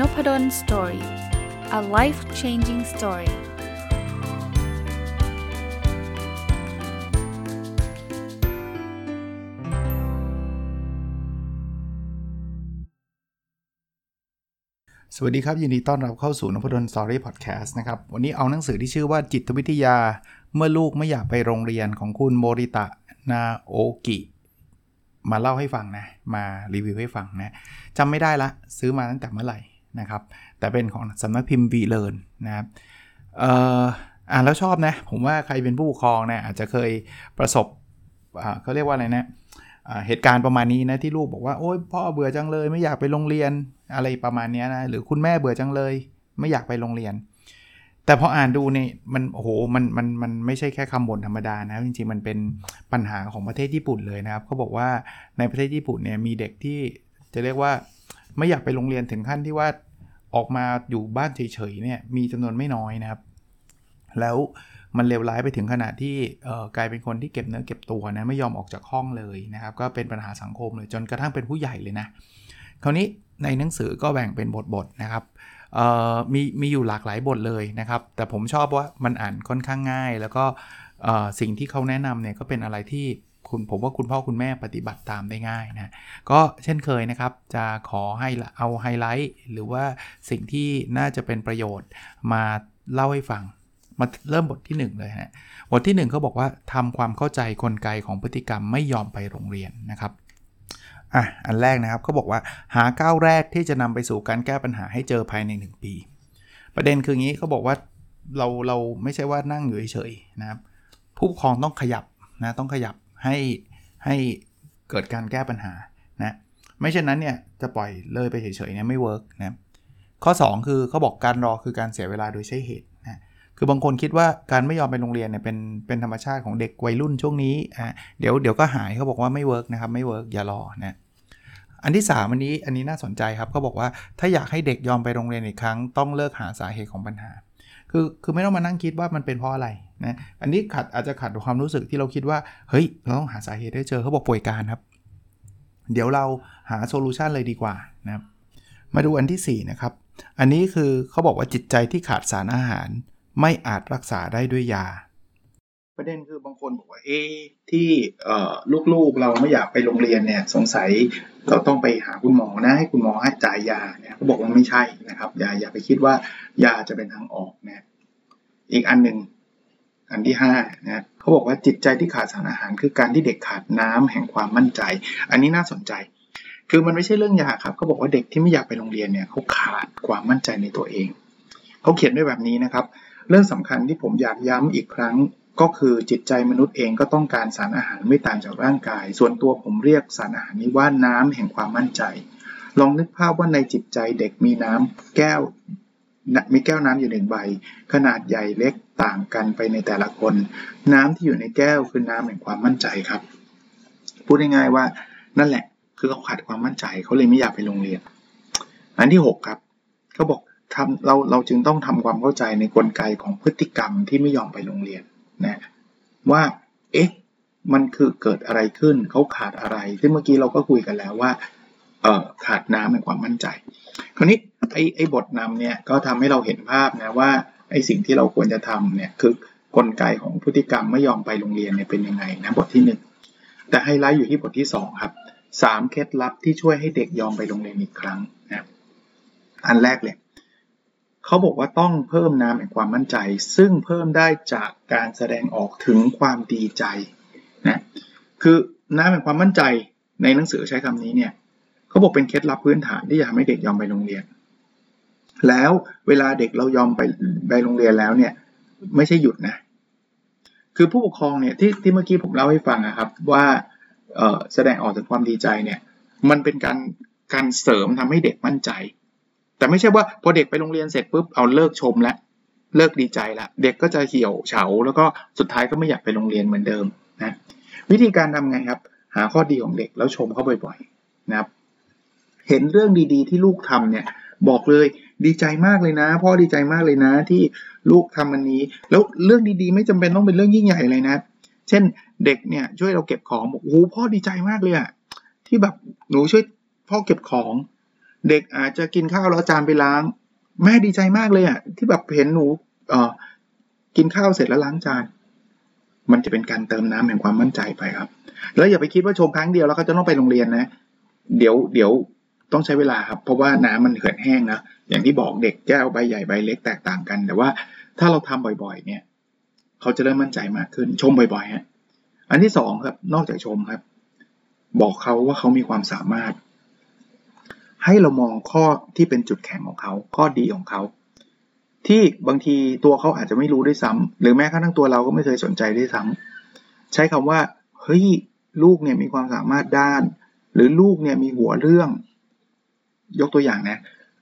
Nopadol Story a life changing story สวัสดีครับ ยินดีต้อนรับเข้าสู่ Nopadol Story Podcast นะครับ วันนี้เอาหนังสือที่ชื่อว่าจิตวิทยาเมื่อลูกไม่อยากไปโรงเรียนของคุณโมริตะนาโอกิมาเล่าให้ฟังนะ มารีวิวให้ฟังนะจำไม่ได้ละ ซื้อมาตั้งแต่เมื่อไหร่ นะครับ แต่เป็นของสำนักพิมพ์วีเลนนะครับเอ่ออ่านแล้วชอบนะ ผมว่าใครเป็นผู้ปกครองนะอาจจะเคยประสบเขาเรียกว่าอะไรนะเหตุการณ์ประมาณนี้นะที่ลูกบอกว่าโอ๊ยพ่อเบื่อจังเลย ไม่อยากไปโรงเรียนอะไรประมาณนี้นะหรือคุณแม่เบื่อจังเลย ไม่อยากไปโรงเรียน แต่พออ่านดูเนี่ยมันโอ้โหมันมันมันไม่ใช่แค่คำบ่นธรรมดานะจริงๆมันเป็นปัญหาของประเทศญี่ปุ่นเลยนะครับเขาบอกว่าในประเทศญี่ปุ่นเนี่ยมีเด็กที่จะเรียกว่า ไม่อยากไปโรงเรียนถึงขั้นที่ว่าออกมาอยู่บ้านเฉยๆเนี่ยมีจำนวนไม่น้อยนะครับ แล้วมันเลวร้ายไปถึงขนาดที่กลายเป็นคนที่เก็บเนื้อเก็บตัวนะไม่ยอมออกจากห้องเลยนะครับ ก็เป็นปัญหาสังคมเลยจนกระทั่งเป็นผู้ใหญ่เลยนะ คราวนี้ในหนังสือก็แบ่งเป็นบทๆนะครับมีมีอยู่หลากหลายบทเลยนะครับ แต่ผมชอบว่ามันอ่านค่อนข้างง่าย แล้วก็สิ่งที่เขาแนะนำเนี่ยก็เป็นอะไรที่ คุณผมว่าคุณพ่อคุณแม่ปฏิบัติตามได้ง่ายนะก็เช่นเคยนะครับ จะขอให้เอาไฮไลท์หรือว่าสิ่งที่น่าจะเป็นประโยชน์มาเล่าให้ฟัง มาเริ่มบทที่ 1 เลยนะบทที่ 1เขาบอกว่าทำความเข้าใจกลไกของพฤติกรรมไม่ยอมไปโรงเรียนนะครับอะอันแรกนะครับเขาบอกว่าหาก้าวแรกที่จะนำไปสู่การแก้ปัญหาให้เจอภายใน 1 ปี ประเด็นคืองี้เขาบอกว่าเราเราไม่ใช่ว่านั่งอยู่เฉยๆนะครับผู้ปกครองต้องขยับนะต้องขยับ ให้ให้เกิดการแก้ปัญหานะไม่เช่นนั้นเนี่ยจะปล่อยเลยไปเฉยๆเนี่ยไม่ work นะข้อ 2 คือเขาบอกการรอคือการเสียเวลาโดยใช่เหตุนะคือบางคนคิดว่าการไม่ยอมไปโรงเรียนเนี่ยเป็นเป็นธรรมชาติของเด็กวัยรุ่นช่วงนี้อะเดี๋ยวเดี๋ยวก็หายเขาบอกว่าไม่ work นะครับไม่ work อย่ารอนะอันที่ 3 อันนี้อันนี้น่าสนใจครับเขาบอกว่าถ้าอยากให้เด็กยอมไปโรงเรียนอีกครั้ง ต้องเลิกหาสาเหตุของปัญหา คือคือไม่ต้องมานั่งคิดว่ามันเป็นเพราะอะไร นะอันนี้ขัดอาจจะขัดความรู้สึกที่เราคิดว่า เฮ้ย เราต้องหาสาเหตุให้เจอเขาบอกป่วยการครับ เดี๋ยวเราหาโซลูชันเลยดีกว่านะครับมาดูอันที่ 4 นะครับ อันนี้คือเขาบอกว่าจิตใจที่ขาดสารอาหาร ไม่อาจรักษาได้ด้วยยา ประเด็นคือบางคนบอกว่าเอ๊ที่ลูกๆเราไม่อยากไปโรงเรียนเนี่ยสงสัยเราต้องไปหาคุณหมอนะให้คุณหมอให้จ่ายยาเนี่ยเขาบอกว่าไม่ใช่นะครับอย่าอย่าไปคิดว่ายาจะเป็นทางออกนะอีกอันหนึ่ง อันที่5นะเขาบอกว่าจิตใจที่ขาดสารอาหาร คือการที่เด็กขาดน้ำแห่งความมั่นใจ อันนี้น่าสนใจ คือมันไม่ใช่เรื่องยาครับเขาบอกว่าเด็กที่ไม่อยากไปโรงเรียนเนี่ยเขาขาดความมั่นใจในตัวเองเขาเขียนด้วยแบบนี้นะครับ เรื่องสำคัญที่ผมอยากย้ำอีกครั้งก็คือจิตใจมนุษย์เองก็ต้องการสารอาหารไม่ต่างจากร่างกาย ส่วนตัวผมเรียกสารอาหารนี้ว่าน้ำแห่งความมั่นใจ ลองนึกภาพว่าในจิตใจเด็กมีน้ำแก้ว มีแก้วน้ำอยู่หนึ่งใบ ขนาดใหญ่เล็ก ต่างกันไปในแต่ละคน น้ำที่อยู่ในแก้วคือน้ำแห่งความมั่นใจครับ พูดง่ายๆว่านั่นแหละ คือเขาขาดความมั่นใจเขาเลยไม่อยากไปโรงเรียน อันที่ 6 ครับเขาบอกทำเราเราจึงต้องทำความเข้าใจในกลไกของพฤติกรรมที่ไม่ยอมไปโรงเรียนนะว่า เอ๊ะมันคือเกิดอะไรขึ้นเขาขาดอะไร ซึ่งเมื่อกี้เราก็คุยกันแล้วว่าเออขาดน้ำในความมั่นใจ คราวนี้ไอ้ไอ้บทนำเนี่ยก็ทำให้เราเห็นภาพนะว่า ไอสิ่งที่เราควรจะทำเนี่ยคือกลไกของพฤติกรรมไม่ยอมไปโรงเรียนเนี่ยเป็นยังไงนะบทที่ 1 แต่ไฮไลท์อยู่ที่บทที่ 2 ครับ 3 เคล็ดลับที่ช่วยให้เด็กยอมไปโรงเรียนอีกครั้งนะอันแรกเลยเขาบอกว่าต้องเพิ่มน้ำแห่งความมั่นใจ ซึ่งเพิ่มได้จากการแสดงออกถึงความดีใจนะคือน้ำแห่งความมั่นใจในหนังสือใช้คำนี้เนี่ยเขาบอกเป็นเคล็ดลับพื้นฐานที่จะทำให้เด็กยอมไปโรงเรียน แล้วเวลาเด็กเรายอมไปไปโรงเรียนแล้วเนี่ย ไม่ใช่หยุดนะ คือผู้ปกครองเนี่ยที่ที่เมื่อกี้ผมเล่าให้ฟังนะครับ ว่าแสดงออกถึงความดีใจเนี่ย มันเป็นการการเสริมทำให้เด็กมั่นใจ แต่ไม่ใช่ว่าพอเด็กไปโรงเรียนเสร็จปุ๊บเอาเลิกชมแล้วเลิกดีใจละเด็กก็จะเหี่ยวเฉา แล้วก็สุดท้ายก็ไม่อยากไปโรงเรียนเหมือนเดิมนะวิธีการทำไงครับ หาข้อดีของเด็กแล้วชมเขาบ่อยๆนะครับ เห็นเรื่องดีๆที่ลูกทำเนี่ย บอกเลย ดีใจมากเลยนะ พ่อดีใจมากเลยนะ ที่ลูกทำอันนี้ แล้วเรื่องดีๆ ไม่จำเป็นต้องเป็นเรื่องยิ่งใหญ่เลยนะ เช่นเด็กเนี่ยช่วยเราเก็บของบอกโอ้พ่อดีใจมากเลยอะที่แบบหนูช่วยพ่อเก็บของ เด็กอาจจะกินข้าวแล้วจานไปล้าง แม่ดีใจมากเลยอะที่แบบเห็นหนูเออกินข้าวเสร็จแล้วล้างจาน มันจะเป็นการเติมน้ำแห่งความมั่นใจไปครับ แล้วอย่าไปคิดว่าชมครั้งเดียวแล้วเขาจะต้องไปโรงเรียนนะ เดี๋ยวเดี๋ยว ต้องใช้เวลาครับ เพราะว่าน้ำมันเหือดแห้งนะ อย่างที่บอกเด็กแก้วใบใหญ่ใบเล็กแตกต่างกัน แต่ว่าถ้าเราทำบ่อยๆ เนี่ย เขาจะเริ่มมั่นใจมากขึ้น ชมบ่อยๆฮะ อันที่สองครับ นอกจากชมครับ บอกเขาว่าเขามีความสามารถ ให้เรามองข้อที่เป็นจุดแข็งของเขา ข้อดีของเขา ที่บางทีตัวเขาอาจจะไม่รู้ด้วยซ้ำหรือแม้กระทั่งตัวเราก็ไม่เคยสนใจด้วยซ้ำใช้คำว่า เฮ้ย ลูกเนี่ยมีความสามารถด้าน หรือลูกเนี่ยมีหัวเรื่อง ยกตัวอย่างนะ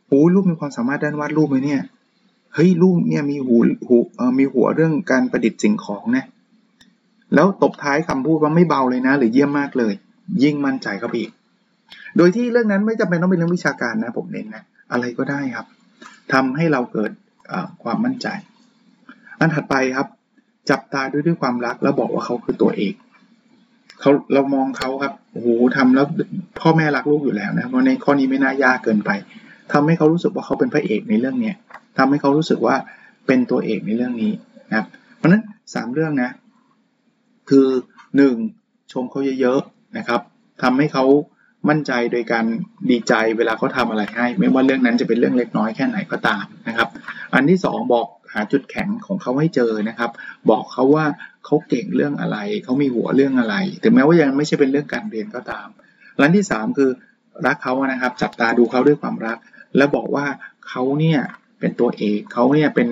โอ้ลูกมีความสามารถด้านวาดรูปไหมเนี่ย เฮ้ยลูกเนี่ยมีหูหูมีหัวเรื่องการประดิษฐ์สิ่งของนะ แล้วตบท้ายคำพูดว่าไม่เบาเลยนะ หรือเยี่ยมมากเลย ยิ่งมั่นใจเข้าไปอีก โดยที่เรื่องนั้นไม่จำเป็นต้องเป็นเรื่องวิชาการนะ ผมเน้นนะ อะไรก็ได้ครับทำให้เราเกิดความมั่นใจ อันถัดไปครับ จับตาด้วยด้วยความรักแล้วบอกว่าเขาคือตัวเอก เขาเรามองเขาครับโอ้โหทำแล้วพ่อแม่รักลูกอยู่แล้วนะเพราะในข้อนี้ไม่น่ายากเกินไปทำให้เขารู้สึกว่าเขาเป็นพระเอกในเรื่องเนี้ยทำให้เขารู้สึกว่าเป็นตัวเอกในเรื่องนี้นะครับ เพราะฉะนั้นสามเรื่องนะ คือหนึ่งชมเขาเยอะๆนะครับทำให้เขามั่นใจโดยการดีใจเวลาเขาทาอะไรให้ ไม่ว่าเรื่องนั้นจะเป็นเรื่องเล็กน้อยแค่ไหนก็ตามนะครับ อันที่สองบอกหาจุดแข็งของเขาให้เจอนะครับ บอกเขาว่า เขาเก่งเรื่องอะไร เขามีหัวเรื่องอะไร ถึงแม้ว่ายังไม่ใช่เป็นเรื่องการเรียนก็ตามอันที่สามคือรักเขานะครับ จับตาดูเขาด้วยความรัก แล้วบอกว่าเขาเนี่ยเป็นตัวเอกเขาเนี่ยเป็น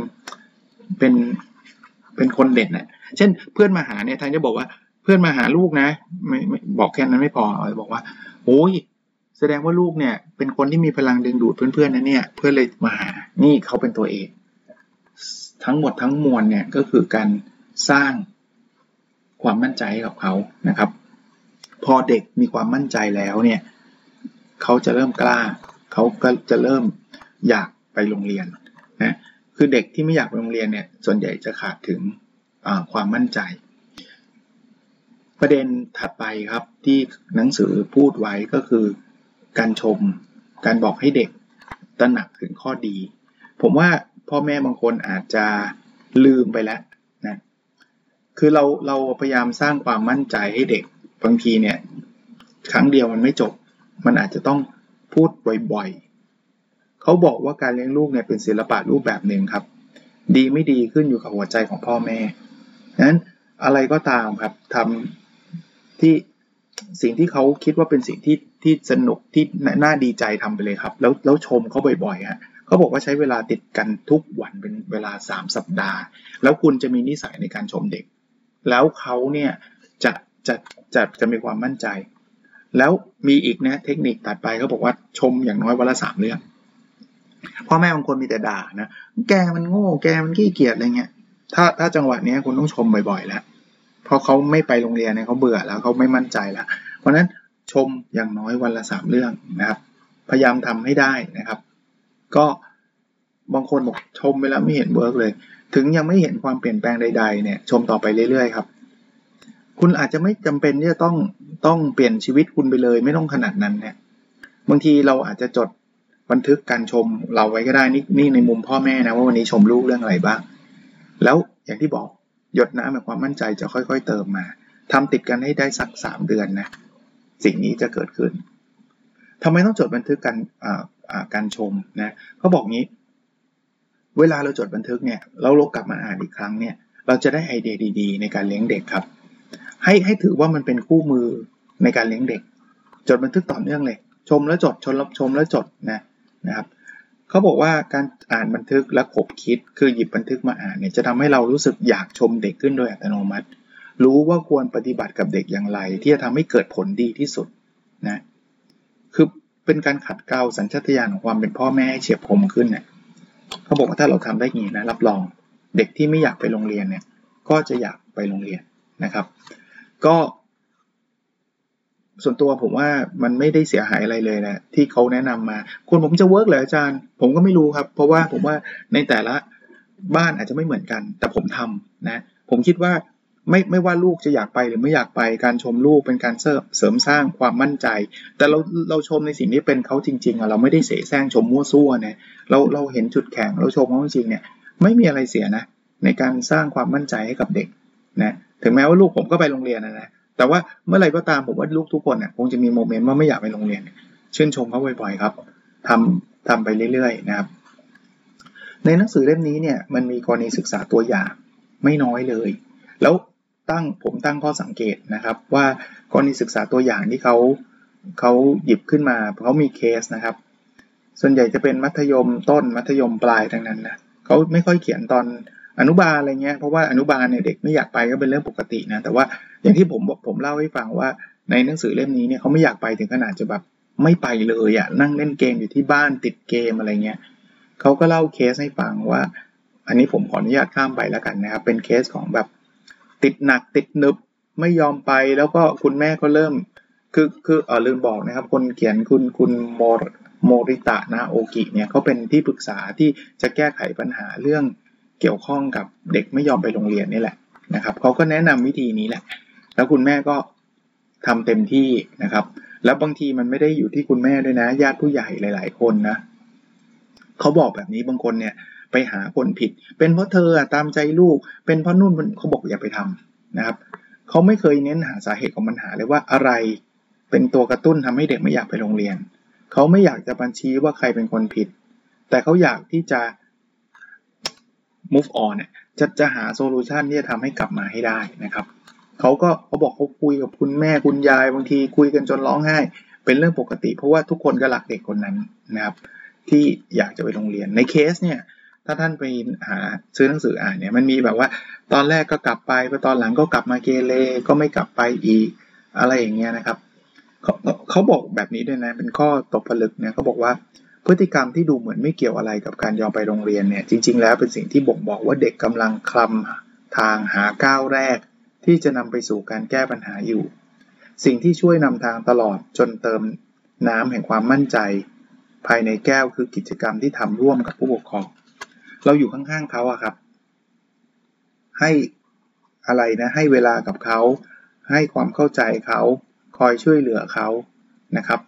เป็นเป็นคนเด่นนะเช่นเพื่อนมาหาเนี่ยทางจะบอกว่าเพื่อนมาหาลูกนะไม่ไม่บอกแค่นั้นไม่พอบอกว่าโอ้ยแสดงว่าลูกเนี่ย เป็นคนที่มีพลังดึงดูดเพื่อนๆนะเนี่ย เพื่อนเลยมาหานี่เขาเป็นตัวเอกทั้งหมดทั้งมวลเนี่ยก็คือการสร้าง ความมั่นใจให้กับเขานะครับ พอเด็กมีความมั่นใจแล้วเนี่ยเขาจะเริ่มกล้าเขาก็จะเริ่มอยากไปโรงเรียนนะคือเด็กที่ไม่อยากไปโรงเรียนเนี่ยส่วนใหญ่จะขาดถึงความมั่นใจ ประเด็นถัดไปครับที่หนังสือพูดไว้ก็คือการชมการบอกให้เด็กตระหนักถึงข้อดี ผมว่าพ่อแม่บางคนอาจจะลืมไปแล้ว คือเราเราพยายามสร้างความมั่นใจให้เด็กบางทีเนี่ย ครั้งเดียวมันไม่จบ มันอาจจะต้องพูดบ่อยๆเขาบอกว่าการเลี้ยงลูกเนี่ยเป็นศิลปะรูปแบบหนึ่งครับ ดีไม่ดีขึ้นอยู่กับหัวใจของพ่อแม่นั้นอะไรก็ตามครับทำที่สิ่งที่เขาคิดว่าเป็นสิ่งที่ที่สนุกที่น่าดีใจทำไปเลยครับ แล้วแล้วชมเขาบ่อยๆฮะเขาบอกว่าใช้เวลาติดกันทุกวันเป็นเวลา 3 สัปดาห์ แล้วคุณจะมีนิสัยในการชมเด็ก แล้วเขาเนี่ยจะจะจะจะมีความมั่นใจ แล้วมีอีกนะเทคนิคตัดไปเขาบอกว่าชมอย่างน้อยวันละสามเรื่องพ่อแม่บางคนมีแต่ด่านะ แกมันโง่ แกมันขี้เกียจอะไรเงี้ย ถ้าถ้าจังหวะนี้คุณต้องชมบ่อยๆ แล้ว เพราะเขาไม่ไปโรงเรียนเนี่ยเขาเบื่อแล้วเขาไม่มั่นใจแล้ว เพราะนั้นชมอย่างน้อยวันละสามเรื่องนะครับ พยายามทำให้ได้นะครับ ก็บางคนบอกชมไปแล้วไม่เห็น work เลย ถึงยังไม่เห็นความเปลี่ยนแปลงใด ๆ เนี่ย ชมต่อไปเรื่อยๆครับ คุณอาจจะไม่จำเป็นที่จะต้องต้องเปลี่ยนชีวิตคุณไปเลย ไม่ต้องขนาดนั้นเนี่ยบางทีเราอาจจะจดบันทึกการชมเราไว้ก็ได้นี่นี่ในมุมพ่อแม่นะว่าวันนี้ชมลูกเรื่องอะไรบ้าง แล้วอย่างที่บอกหยดน้ำแบบความมั่นใจจะค่อย ๆ เติมมาทำติดกันให้ได้สักสามเดือนนะสิ่งนี้จะเกิดขึ้นทำไมต้องจดบันทึกกันการชมนะเขาบอกงี้ เวลาเราจดบันทึกเนี่ยเราลบกลับมาอ่านอีกครั้งเนี่ยเราจะได้ไอเดียดีๆ ในการเลี้ยงเด็กครับ ให้ให้ถือว่ามันเป็นคู่มือในการเลี้ยงเด็ก จดบันทึกต่อเนื่องเลย ชมแล้วจดชนรับชมแล้วจดนะนะครับเขาบอกว่าการอ่านบันทึกและขบคิด คือหยิบบันทึกมาอ่านเนี่ยจะทำให้เรารู้สึกอยากชมเด็กขึ้นโดยอัตโนมัติ รู้ว่าควรปฏิบัติกับเด็กอย่างไร ที่จะทำให้เกิดผลดีที่สุดนะคือเป็นการขัดเกลาสัญชาตญาณของความเป็นพ่อแม่ให้เฉียบคมขึ้นเนี่ย เขาบอกว่าถ้าเราทำได้งี้นะรับรองเด็กที่ไม่อยากไปโรงเรียนเนี่ยก็จะอยากไปโรงเรียนนะครับ ก็ ส่วนตัวผมว่ามันไม่ได้เสียหายอะไรเลยนะที่เขาแนะนำมาคนผมจะเวิร์กเหรออาจารย์ ผมก็ไม่รู้ครับ เพราะว่าผมว่าในแต่ละบ้านอาจจะไม่เหมือนกัน แต่ผมทำนะ ผมคิดว่า ไม่ไม่ว่าลูกจะอยากไปหรือไม่อยากไปการชมลูกเป็นการเสริมสร้างความมั่นใจ แต่เราเราชมในสิ่งที่เป็นเขาจริงๆอะเราไม่ได้เสแสร้งชมมั่วซั่วเนี่ยเราเราเห็นจุดแข็งเราชมเขาจริงเนี่ยไม่มีอะไรเสียนะในการสร้างความมั่นใจให้กับเด็กนะถึงแม้ว่าลูกผมก็ไปโรงเรียนนะนะแต่ว่าเมื่อไรก็ตามผมว่าลูกทุกคนเนี่ยคงจะมีโมเมนต์ว่าไม่อยากไปโรงเรียนชื่นชมเขาบ่อยๆครับทำทำไปเรื่อยๆนะครับ ในหนังสือเล่มนี้เนี่ยมันมีกรณีศึกษาตัวอย่างไม่น้อยเลย แล้ว ตั้งผมตั้งข้อสังเกตนะครับ ว่ากรณีศึกษาตัวอย่างที่เขาเขาหยิบขึ้นมาเขามีเคสนะครับ ส่วนใหญ่จะเป็นมัธยมต้นมัธยมปลายทั้งนั้นนะเขาไม่ค่อยเขียนตอนอนุบาลอะไรเงี้ยเพราะว่าอนุบาลเนี่ยเด็กไม่อยากไปก็เป็นเรื่องปกตินะแต่ว่าอย่างที่ผมบอกผมเล่าให้ฟังว่าในหนังสือเล่มนี้เนี่ยเขาไม่อยากไปถึงขนาดจะแบบไม่ไปเลยอะ่ะนั่งเล่นเกมอยู่ที่บ้านติดเกมอะไรเงี้ยเขาก็เล่าเคสให้ฟังว่า อันนี้ผมขออนุญาตข้ามไปแล้วกันนะครับ เป็นเคสของแบบ ติดหนักติดนึบไม่ยอมไปแล้วก็คุณแม่ก็เริ่ม คือคือเออลืมบอกนะครับ คนเขียนคุณคุณโมโมริตะนะโอกิเนี่ยเขาเป็นที่ปรึกษาที่จะแก้ไขปัญหาเรื่องเกี่ยวข้องกับเด็กไม่ยอมไปโรงเรียนนี่แหละนะครับเขาก็แนะนำวิธีนี้แหละ แล้วคุณแม่ก็ทำเต็มที่นะครับ แล้วบางทีมันไม่ได้อยู่ที่คุณแม่ด้วยนะ ญาติผู้ใหญ่หลาย ๆ คนนะเขาบอกแบบนี้บางคนเนี่ย ไปหาคนผิด เป็นเพราะเธอตามใจลูก เป็นเพราะนู่นเขาบอกอย่าไปทำนะครับเขาไม่เคยเน้นหาสาเหตุของปัญหาเลยว่าอะไรเป็นตัวกระตุ้นทำให้เด็กไม่อยากไปโรงเรียน เขาไม่อยากจะมาชี้ว่าใครเป็นคนผิด แต่เขาอยากที่จะ move on เนี่ยจะจะหา solution ที่จะทำให้กลับมาให้ได้นะครับเขาก็เขาบอกเขาคุยกับคุณแม่คุณยายบางทีคุยกันจนร้องไห้ เป็นเรื่องปกติ เพราะว่าทุกคนก็รักเด็กคนนั้นนะครับ ที่อยากจะไปโรงเรียนในเคสเนี่ย ถ้าท่านไปหาซื้อหนังสืออ่านเนี่ยมันมีแบบว่า ตอนแรกก็กลับไปพอตอนหลังก็กลับมาเกเรก็ไม่กลับไปอีกอะไรอย่างเงี้ยนะครับเขาเขาบอกแบบนี้ด้วยนะเป็นข้อตกผลึกเนี่ยเขาบอกว่าพฤติกรรมที่ดูเหมือนไม่เกี่ยวอะไรกับการยอมไปโรงเรียนเนี่ยจริง ๆ แล้วเป็นสิ่งที่บ่งบอกว่าเด็กกำลังคลำทางหาก้าวแรก ที่จะนำไปสู่การแก้ปัญหาอยู่ สิ่งที่ช่วยนำทางตลอดจนเติมน้ำแห่งความมั่นใจ ภายในแก้วคือกิจกรรมที่ทำร่วมกับผู้ปกครอง เราอยู่ข้างๆเขาอะครับ ให้อะไรนะ ให้เวลากับเขา ให้ความเข้าใจเขา คอยช่วยเหลือเขานะครับ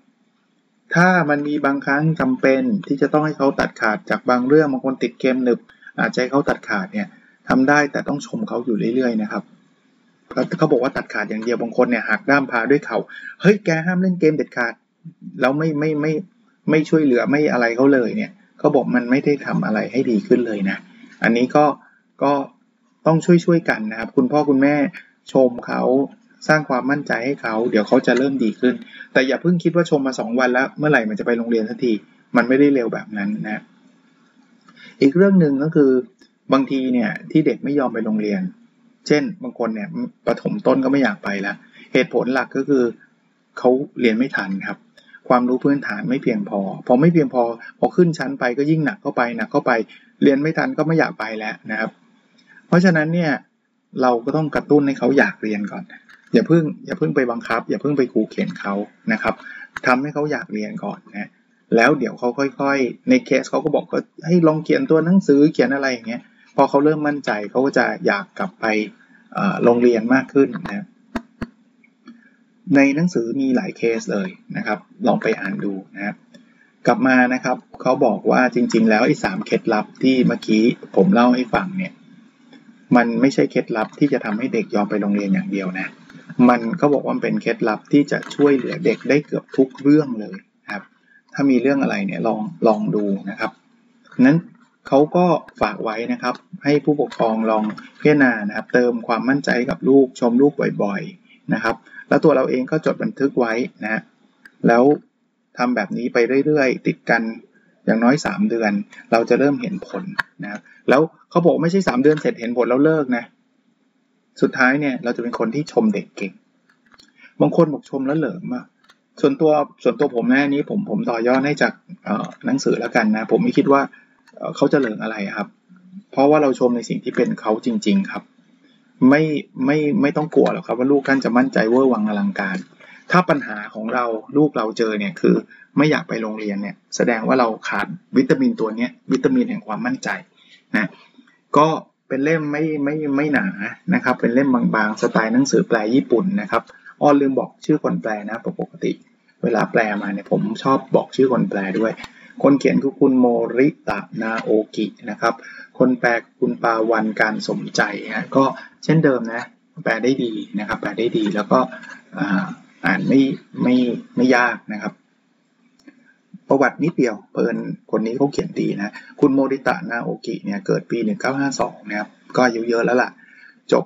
ถ้ามันมีบางครั้งจำเป็นที่จะต้องให้เขาตัดขาดจากบางเรื่องบางคนติดเกมหนึบ อาจจะให้เขาตัดขาดเนี่ยทำได้แต่ต้องชมเขาอยู่เรื่อยๆนะครับเขาบอกว่าตัดขาดอย่างเดียวบางคนเนี่ยหักด้ามพาด้วยเขาเฮ้ยแกห้ามเล่นเกมเด็ดขาดแล้วไม่ไม่ไม่ไม่ช่วยเหลือไม่อะไรเขาเลยเนี่ย เขาบอกมันไม่ได้ทำอะไรให้ดีขึ้นเลยนะ อันนี้ก็ก็ต้องช่วยช่วยกันนะครับ คุณพ่อคุณแม่ชมเขาสร้างความมั่นใจให้เขา เดี๋ยวเขาจะเริ่มดีขึ้น แต่อย่าเพิ่งคิดว่าชมมา 2 วันแล้ว เมื่อไหร่มันจะไปโรงเรียนสักที มันไม่ได้เร็วแบบนั้นนะ อีกเรื่องหนึ่งก็คือบางทีเนี่ยที่เด็กไม่ยอมไปโรงเรียน เช่น บางคนเนี่ยประถมต้นก็ไม่อยากไปแล้วเหตุผลหลักก็คือเขาเรียนไม่ทันครับ ความรู้พื้นฐานไม่เพียงพอ พอไม่เพียงพอ พอขึ้นชั้นไปก็ยิ่งหนักเข้าไปหนักเข้าไป เรียนไม่ทันก็ไม่อยากไปแล้วนะครับ เพราะฉะนั้นเนี่ยเราก็ต้องกระตุ้นให้เขาอยากเรียนก่อน อย่าเพิ่งอย่าเพิ่งไปบังคับ อย่าเพิ่งไปขู่ เข็นเขานะครับทำให้เขาอยากเรียนก่อนนะแล้วเดี๋ยวเขาค่อยๆ ในเคสเขาก็บอกก็ให้ลองเขียนตัวหนังสือเขียนอะไรอย่างเงี้ยพอเขาเริ่มมั่นใจเขาก็จะอยากกลับไปโรงเรียนมากขึ้นนะ ในหนังสือมีหลายเคสเลยนะครับ ลองไปอ่านดูนะครับกลับมานะครับเขาบอกว่าจริง ๆ แล้วไอ้สามเคล็ดลับที่เมื่อกี้ผมเล่าให้ฟังเนี่ยมันไม่ใช่เคล็ดลับที่จะทำให้เด็กยอมไปโรงเรียนอย่างเดียวนะ มันก็บอกว่าเป็นเคล็ดลับที่จะช่วยเหลือเด็กได้เกือบทุกเรื่องเลยครับ ถ้ามีเรื่องอะไรเนี่ยลองลองดูนะครับนั้นเขาก็ฝากไว้นะครับ ให้ผู้ปกครองลองพิจารณานะครับ เติมความมั่นใจกับลูกชมลูกบ่อย ๆนะครับ แล้วตัวเราเองก็จดบันทึกไว้นะแล้วทำแบบนี้ไปเรื่อยๆ ติดกันอย่างน้อย 3 เดือน เราจะเริ่มเห็นผลนะครับแล้วเขาบอกไม่ใช่ 3 เดือนเสร็จเห็นผลแล้วเลิกนะสุดท้ายเนี่ยเราจะเป็นคนที่ชมเด็กเก่ง บางคนบอกชมแล้วเหลิมอะส่วนตัวส่วนตัวผมน่นี้ผมผมต่อยอดให้จากหนังสือแล้วกันนะ ผมไม่คิดว่าเขาจะเหลิงอะไรครับ เพราะว่าเราชมในสิ่งที่เป็นเขาจริง ๆ ครับ ไม่ไม่ไม่ต้องกลัวหรอกครับว่าลูกท่านจะมั่นใจเวอร์วังอลังการ ถ้าปัญหาของเราลูกเราเจอเนี่ยคือไม่อยากไปโรงเรียนเนี่ยแสดงว่าเราขาดวิตามินตัวนี้วิตามินแห่งความมั่นใจนะก็เป็นเล่มไม่ไม่ไม่หนานะครับ เป็นเล่มบางๆ สไตล์หนังสือแปลญี่ปุ่นนะครับอ้อลืมบอกชื่อคนแปลนะปกติ เวลาแปลมาเนี่ยผมชอบบอกชื่อคนแปลด้วย คนเขียนคือคุณโมริตะนาโอกินะครับ คนแปลคุณปาวันการสมใจนะก็เช่นเดิมนะ แปลได้ดีนะครับ แปลได้ดีแล้วก็อ่านไม่ไม่ไม่ยากนะครับ ประวัตินิดเดียวเพิ่นคนนี้เขาเขียนดีนะ คุณโมริตะนาโอกิเนี่ยเกิดปี 1952 นะครับ ก็อายุเยอะแล้วล่ะ จบ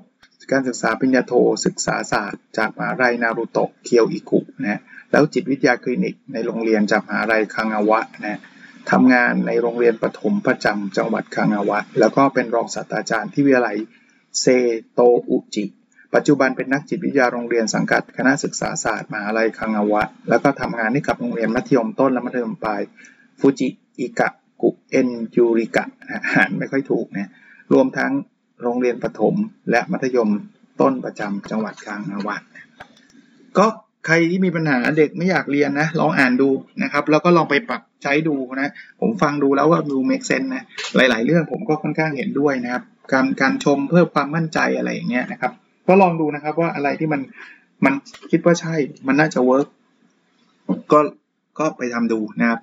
การศึกษาปริญญาโทศึกษาศาสตร์ จากมหาลัยนารุโตะเคียวอิกุนะ แล้วจิตวิทยาคลินิกในโรงเรียนจากมหาลัยคังาวะนะทำงานในโรงเรียนประถมประจำจังหวัดคังาวะ แล้วก็เป็นรองศาสตราจารย์ที่วิทยาลัยเซโตอุจิ ปัจจุบันเป็นนักจิตวิทยาโรงเรียนสังกัดคณะศึกษาศาสตร์มหาลัยคังาวะ แล้วก็ทำงานให้กับโรงเรียนมัธยมต้นและมัธยมปลายฟูจิอิกะกุเอ็นยูริกะอ่านไม่ค่อยถูกนะรวมทั้งโรงเรียนประถมและมัธยมต้นประจำจังหวัดคางาวัดก็ ใครที่มีปัญหาเด็กไม่อยากเรียนนะ ลองอ่านดูนะครับ แล้วก็ลองไปปรับใช้ดูนะ ผมฟังดูแล้วว่าดูเมกเซนนะ หลาย ๆ เรื่องผมก็ค่อนข้างเห็นด้วยนะครับ การการชมเพิ่มความมั่นใจอะไรอย่างเงี้ยนะครับ ก็ลองดูนะครับว่าอะไรที่มันมันคิดว่าใช่ มันน่าจะ work ก็ก็ไปทำดูนะครับ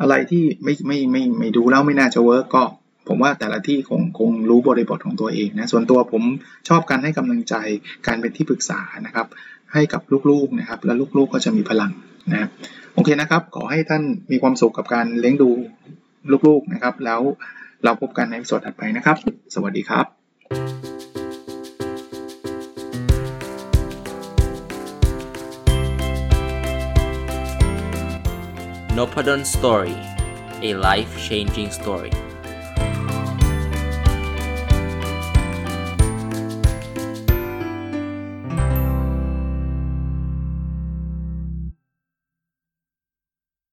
อะไรที่ไม่ไม่ไม่ไม่ดูแล้วไม่น่าจะ work ก็ผมว่าแต่ละที่คงคงรู้บริบทของตัวเองนะ ส่วนตัวผมชอบการให้กำลังใจ การเป็นที่ปรึกษานะครับ ให้กับลูกๆนะครับ แล้วลูกๆก็จะมีพลังนะโอเคนะครับ ขอให้ท่านมีความสุขกับการเลี้ยงดูลูกๆนะครับ แล้วเราพบกันในพอดแคสต์ถัดไปนะครับ สวัสดีครับ n o p a d o n Story a life changing story